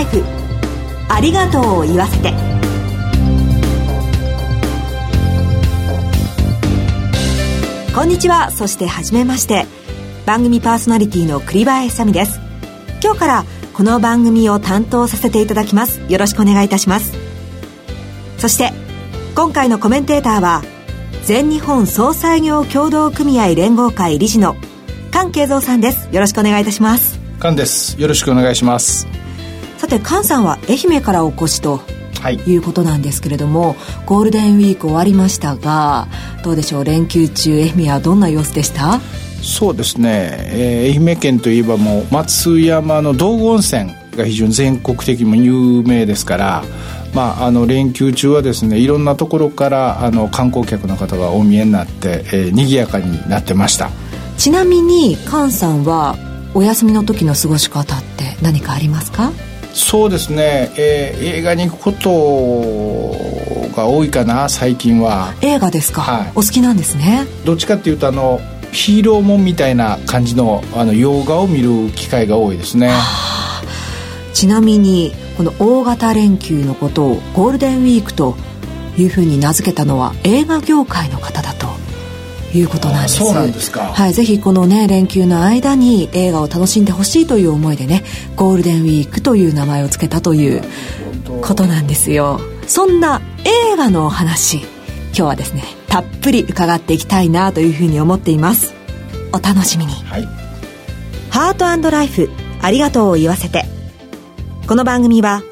ライフ。ありがとうを言わせて。こんにちは。そしてはじめまして。番組パーソナリティの栗林さみです。今日からこの番組を担当させていただきます。よろしくお願いいたします。そして今回のコメンテーターは全日本総裁業協同組合連合会理事の菅慶三さんです。よろしくお願いいたします。菅です。よろしくお願いします。さて菅さんは愛媛からお越しとはい、いうことなんですけれどもゴールデンウィーク終わりましたがどうでしょう連休中愛媛はどんな様子でした？そうですね、えー、愛媛県といえばもう松山の道後温泉が非常に全国的にも有名ですからまあ、あの連休中はですねいろんなところからあの観光客の方がお見えになって、えー、賑やかになってました。ちなみに菅さんはお休みの時の過ごし方って何かありますか？そうですね、えー、映画に行くことが多いかな最近は。映画ですか、はい、お好きなんですね。どっちかっていうとあのヒーローもんみたいな感じのあの洋画を見る機会が多いですね。ちなみにこの大型連休のことをゴールデンウィークというふうに名付けたのは映画業界の方だということなんです。そうなんですか。はいぜひこのね連休の間に映画を楽しんでほしいという思いでねゴールデンウィークという名前を付けたということなんですよ。そんな映画のお話今日はですねたっぷり伺っていきたいなというふうに思っています。お楽しみに、はい、ハートライフありがとうを言わせて。この番組は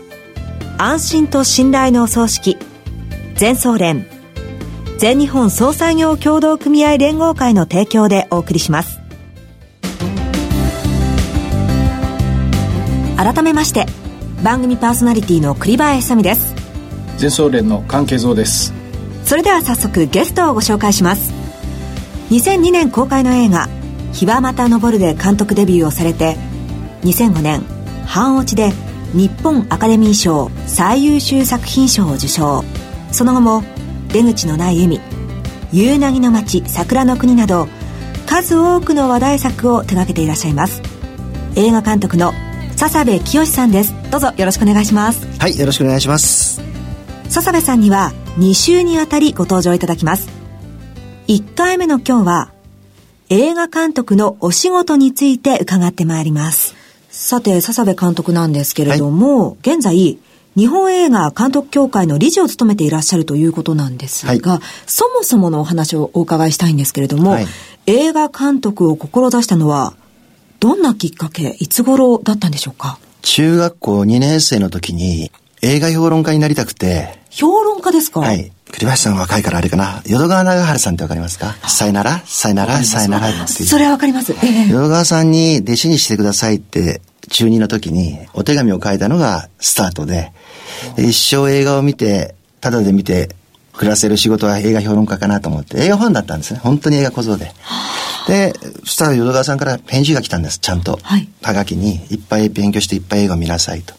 安心と信頼のお葬式全総連全日本総裁業協同組合連合会の提供でお送りします。改めまして番組パーソナリティの栗林さみです。全総連の関係蔵です。それでは早速ゲストをご紹介します。2002年公開の映画「日はまた昇る」で監督デビューをされて2005年半落ちで日本アカデミー賞最優秀作品賞を受賞。その後も出口のない海。夕凪の街桜の国など数多くの話題作を手掛けていらっしゃいます。映画監督の笹部清さんです。どうぞよろしくお願いします。はいよろしくお願いします。笹部さんには2週にわたりご登場いただきます。1回目の今日は映画監督のお仕事について伺ってまいります。さて笹部監督なんですけれども、はい、現在日本映画監督協会の理事を務めていらっしゃるということなんですが、はい、そもそものお話をお伺いしたいんですけれども、はい、映画監督を志したのは、どんなきっかけ、いつ頃だったんでしょうか？中学校2年生の時に映画評論家になりたくて。評論家ですか？はい。栗林さん若いからあれかな？淀川長春さんってわかりますか？さよなら？さよなら？さよなら？ってそれはわかります。ええ、淀川さんに弟子にしてくださいって中2の時にお手紙を書いたのがスタートで、一生映画を見て、ただで見て暮らせる仕事は映画評論家かなと思って、映画ファンだったんですね。本当に映画小僧で。で、そしたら淀川さんから返事が来たんです、ちゃんと。はい。はがきに、いっぱい勉強していっぱい映画を見なさいと。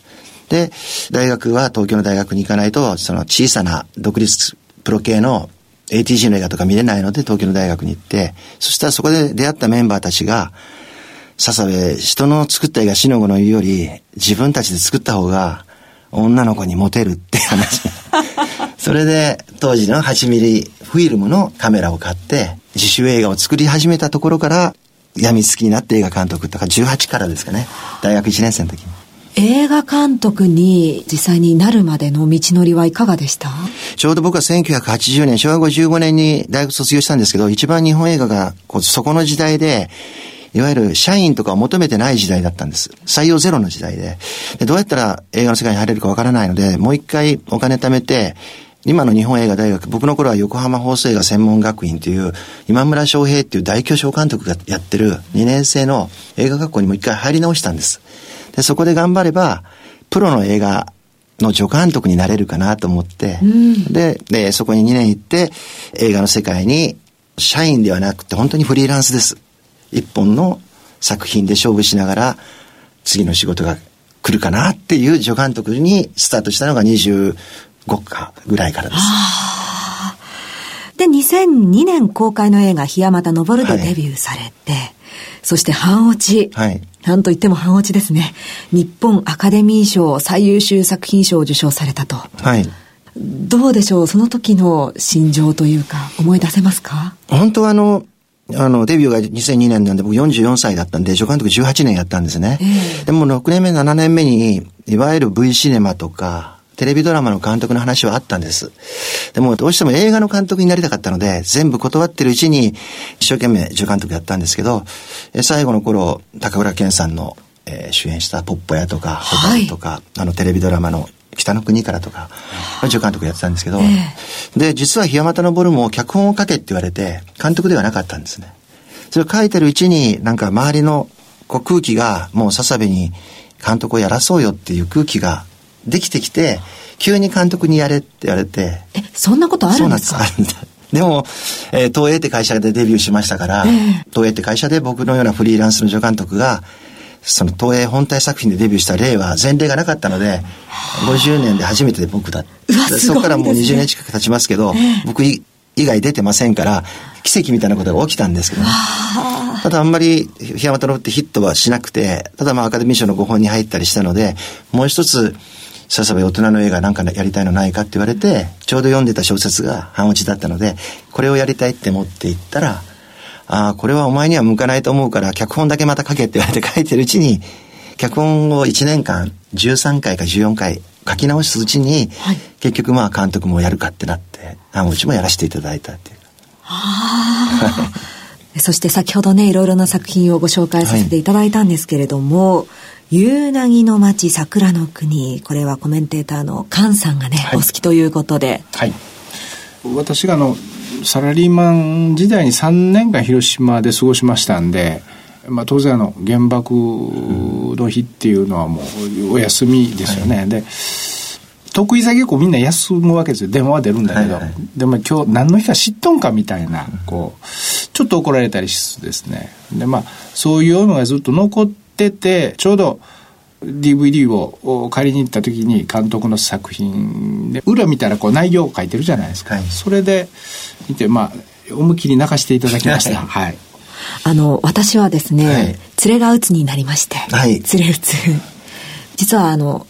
で、大学は東京の大学に行かないと、その小さな独立プロ系の ATG の映画とか見れないので東京の大学に行って、そしたらそこで出会ったメンバーたちが、笹部、人の作った映画、死の子の言うより、自分たちで作った方が、女の子にモテるって話。それで、当時の8ミリフィルムのカメラを買って、自主映画を作り始めたところから、病みつきになって映画監督とか18からですかね。大学1年生の時に。映画監督に実際になるまでの道のりはいかがでした？ちょうど僕は1980年、昭和55年に大学卒業したんですけど、一番日本映画がこうそこの時代で、いわゆる社員とかを求めてない時代だったんです。採用ゼロの時代で。でどうやったら映画の世界に入れるかわからないので、もう一回お金貯めて、今の日本映画大学、僕の頃は横浜放送映画専門学院という、今村翔平っていう大巨匠監督がやってる2年生の映画学校にもう一回入り直したんです。で、そこで頑張れば、プロの映画の助監督になれるかなと思って、うん、でで、そこに2年行って、映画の世界に、社員ではなくて本当にフリーランスです。一本の作品で勝負しながら次の仕事が来るかなっていう助監督にスタートしたのが25かぐらいからです。で、2002年公開の映画、日山田昇でデビューされて、はい、そして半落ち。はい。なんといっても半落ちですね。日本アカデミー賞最優秀作品賞を受賞されたと。はい。どうでしょうその時の心情というか、思い出せますか？本当はあの、あの、デビューが2002年なんで僕44歳だったんで、助監督18年やったんですね。えー、でも6年目、7年目に、いわゆる V シネマとか、テレビドラマの監督の話はあったんです。でもどうしても映画の監督になりたかったので、全部断ってるうちに一生懸命助監督やったんですけど、最後の頃、高倉健さんの、えー、主演したポッポ屋とか、ホタルとか、はい、あのテレビドラマの北の国からとか、助監督やってたんですけど、えー、で、実は檜山田昇も脚本を書けって言われて、監督ではなかったんですね。それを書いてるうちに、なんか周りのこう空気が、もう笹部に監督をやらそうよっていう空気ができてきて、急に監督にやれって言われて。え、そんなことあるんですか？そうなんです。でも、えー、東映って会社でデビューしましたから、えー、東映って会社で僕のようなフリーランスの助監督が、その東映本体作品でデビューした例は前例がなかったので、50年で初めてで僕だ。そこからもう20年近く経ちますけど、えー、僕以外出てませんから、奇跡みたいなことが起きたんですけどね。ただあんまり、檜山太郎ってヒットはしなくて、ただまあアカデミー賞の5本に入ったりしたので、もう一つ、笹部大人の映画なんかやりたいのないかって言われて、ちょうど読んでた小説が半落ちだったので、これをやりたいって持っていったら、ああ、これはお前には向かないと思うから、脚本だけまた書けって言われて書いてるうちに、脚本を1年間13回か14回書き直すうちに、はい、結局まあ監督もやるかってなって、半落ちもやらせていただいたっていう。はあ。そして先ほどね、いろいろな作品をご紹介させていただいたんですけれども、はい夕凪の町桜の国これはコメンテーターの菅さんがね、はい、お好きということではい私があのサラリーマン時代に3年間広島で過ごしましたんで、まあ、当然あの原爆の日っていうのはもうお休みですよね、はい、で得意先結構みんな休むわけですよ。電話は出るんだけど、はいはい、でも今日何の日か知っとんかみたいなこうちょっと怒られたりしですね。でまあそういうのがずっと残っててちょうど DVD を借りに行った時に監督の作品で裏見たらこう内容を書いてるじゃないですか、はい、それで見てまあ思いっきり泣かしていただきました、はい、あの私はですね、はい、連れが鬱になりまして、はい、連れ鬱。実はあの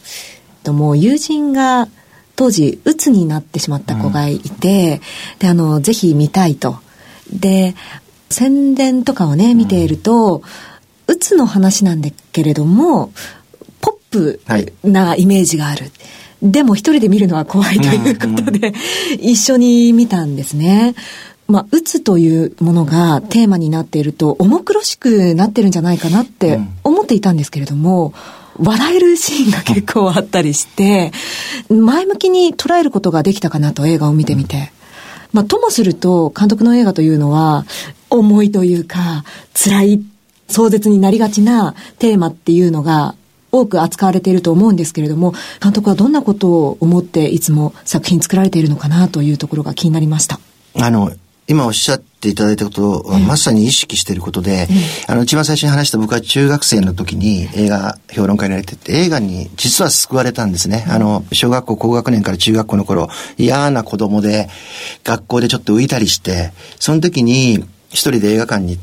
もう友人が当時鬱になってしまった子がいて、うん、であのぜひ見たいと。で宣伝とかをね見ていると、うん。うつの話なんだけれども、プなイメージがある。はい、でも一人で見るのは怖いということで、一緒に見たんですね。まあ、うつというものがテーマになっていると、重苦しくなってるんじゃないかなって思っていたんですけれども、笑えるシーンが結構あったりして、前向きに捉えることができたかなと映画を見てみて。まあ、ともすると、監督の映画というのは、重いというか、辛い壮絶になりがちなテーマっていうのが多く扱われていると思うんですけれども、監督はどんなことを思っていつも作品作られているのかなというところが気になりました。あの、今おっしゃっていただいたことを、まさに意識していることで、あの、一番最初に話した僕は中学生の時に映画評論家になれてて、映画に実は救われたんですね。あの、小学校高学年から中学校の頃、嫌な子供で、学校でちょっと浮いたりして、その時に一人で映画館に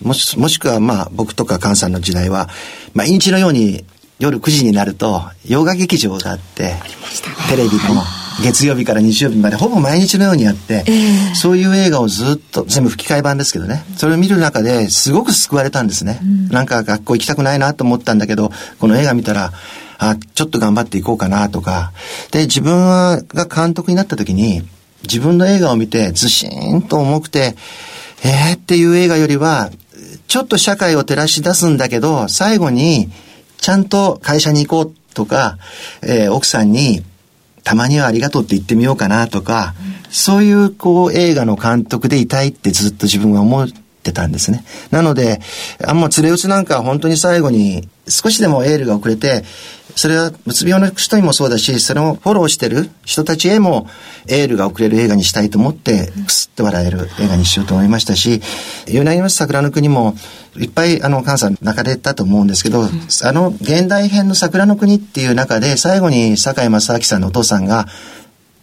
もし、もしくはまあ僕とか菅さんの時代は、毎日のように夜9時になると洋画劇場があって、テレビの月曜日から日曜日までほぼ毎日のようにやって、えー、そういう映画をずっと、全部吹き替え版ですけどね、それを見る中ですごく救われたんですね。うん、なんか学校行きたくないなと思ったんだけど、この映画見たら、あ、ちょっと頑張っていこうかなとか、で、自分が監督になった時に、自分の映画を見てずしーんと重くて、えーっていう映画よりは、ちょっと社会を照らし出すんだけど、最後に、ちゃんと会社に行こうとか、えー、奥さんに、たまにはありがとうって言ってみようかなとか、うん、そういうこう映画の監督でいたいってずっと自分は思ってたんですね。なので、あんま連れ打つなんかは本当に最後に少しでもエールが遅れて、それはうつ病の人にもそうだし、それをフォローしてる人たちへもエールが送れる映画にしたいと思って、くすって笑える映画にしようと思いましたし、ユナイマス桜の国もいっぱいあの、菅さん泣かれたと思うんですけど、あの、現代編の桜の国っていう中で、最後に堺正明さんのお父さんが、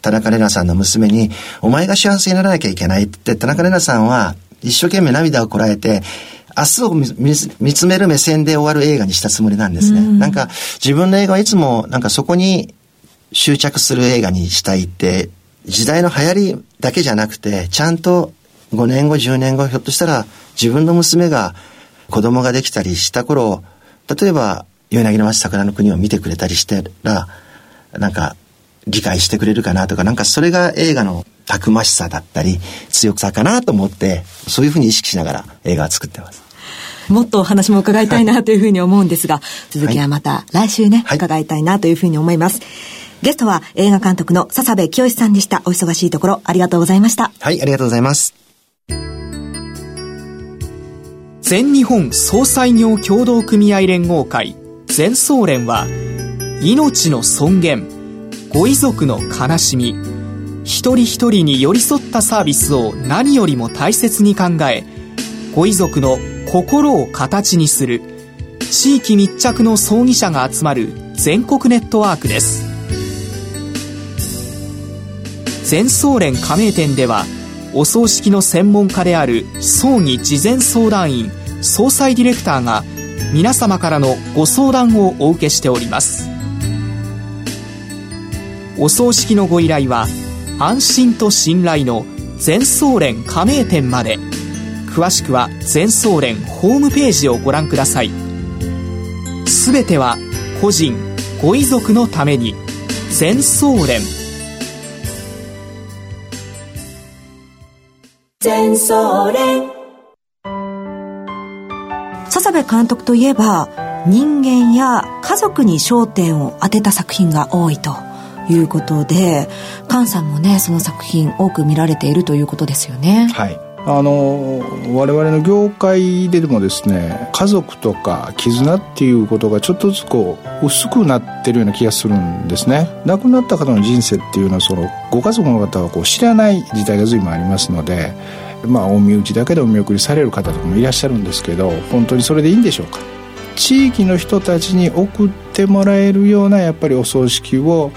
田中玲奈さんの娘に、お前が幸せにならなきゃいけないって、田中玲奈さんは一生懸命涙をこらえて、明日を見つめる目線で終わる映画にしたつもりなんですね。んなんか自分の映画はいつもなんかそこに執着する映画にしたいって、時代の流行りだけじゃなくて、ちゃんと5年後、10年後、ひょっとしたら自分の娘が子供ができたりした頃、例えば、柳の町桜の国を見てくれたりしてら、なんか、理解してくれるかなとか、なんかそれが映画のたくましさだったり、強さかなと思って、そういうふうに意識しながら映画を作ってます。もっとお話も伺いたいなというふうに思うんですが、続きはまた来週ね、はい、伺いたいなというふうに思います。ゲストは映画監督の笹部清さんでした。お忙しいところありがとうございました。はい、ありがとうございます。全日本総裁業協同組合連合会全総連は命の尊厳ご遺族の悲しみ一人一人に寄り添ったサービスを何よりも大切に考えご遺族の心を形にする地域密着の葬儀者が集まる全国ネットワークです全総連加盟店ではお葬式の専門家である葬儀事前相談員総裁ディレクターが皆様からのご相談をお受けしております。お葬式のご依頼は安心と信頼の全総連加盟店まで。詳しくは全総連ホームページをご覧ください。すべては個人ご遺族のために全総連全総連笹部監督といえば人間や家族に焦点を当てた作品が多いということで菅さんもねその作品多く見られているということですよね。はい。あの我々の業界でもですね家族とか絆っていうことがちょっとずつこう薄くなってるような気がするんですね。亡くなった方の人生っていうのはそのご家族の方はこう知らない時代が随分ありますのでまあお身内だけでお見送りされる方とかもいらっしゃるんですけど本当にそれでいいんでしょうか。地域の人たちに送ってもらえるようなやっぱりお葬式を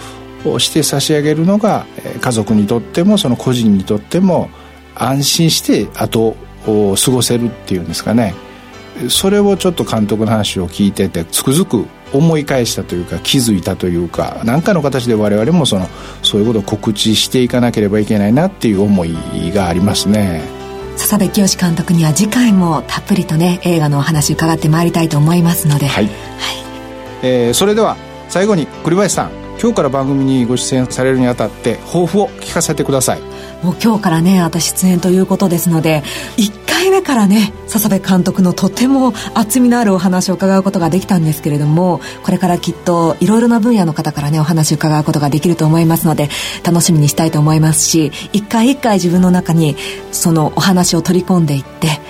して差し上げるのが家族にとってもその個人にとっても安心して後を過ごせるっていうんですかね。それをちょっと監督の話を聞いててつくづく思い返したというか気づいたというか何かの形で我々もそのそういうことを告知していかなければいけないなっていう思いがありますね。笹部清監督には次回もたっぷりとね映画のお話伺ってまいりたいと思いますので。はい、はい、えー、それでは最後に栗林さん今日から番組にご出演されるにあたって抱負を聞かせてくださいもう今日からね私出演ということですので1回目からね笹部監督のとても厚みのあるお話を伺うことができたんですけれどもこれからきっといろいろな分野の方からねお話を伺うことができると思いますので楽しみにしたいと思いますし一回一回自分の中にそのお話を取り込んでいって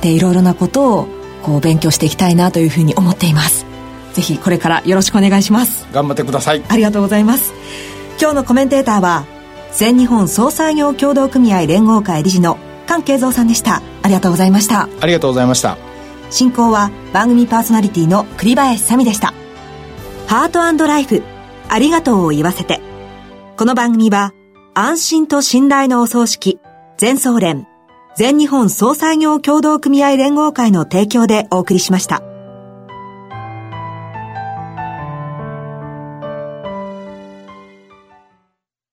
でいろいろなことをこう勉強していきたいなというふうに思っています。ぜひこれからよろしくお願いします。頑張ってください。ありがとうございます。今日のコメンテーターは全日本総裁業協同組合連合会理事の菅慶三さんでした。ありがとうございました。ありがとうございました。進行は番組パーソナリティの栗林さみでした。ハートライフありがとうを言わせて。この番組は安心と信頼のお葬式全総連全日本総裁業協同組合連合会の提供でお送りしました。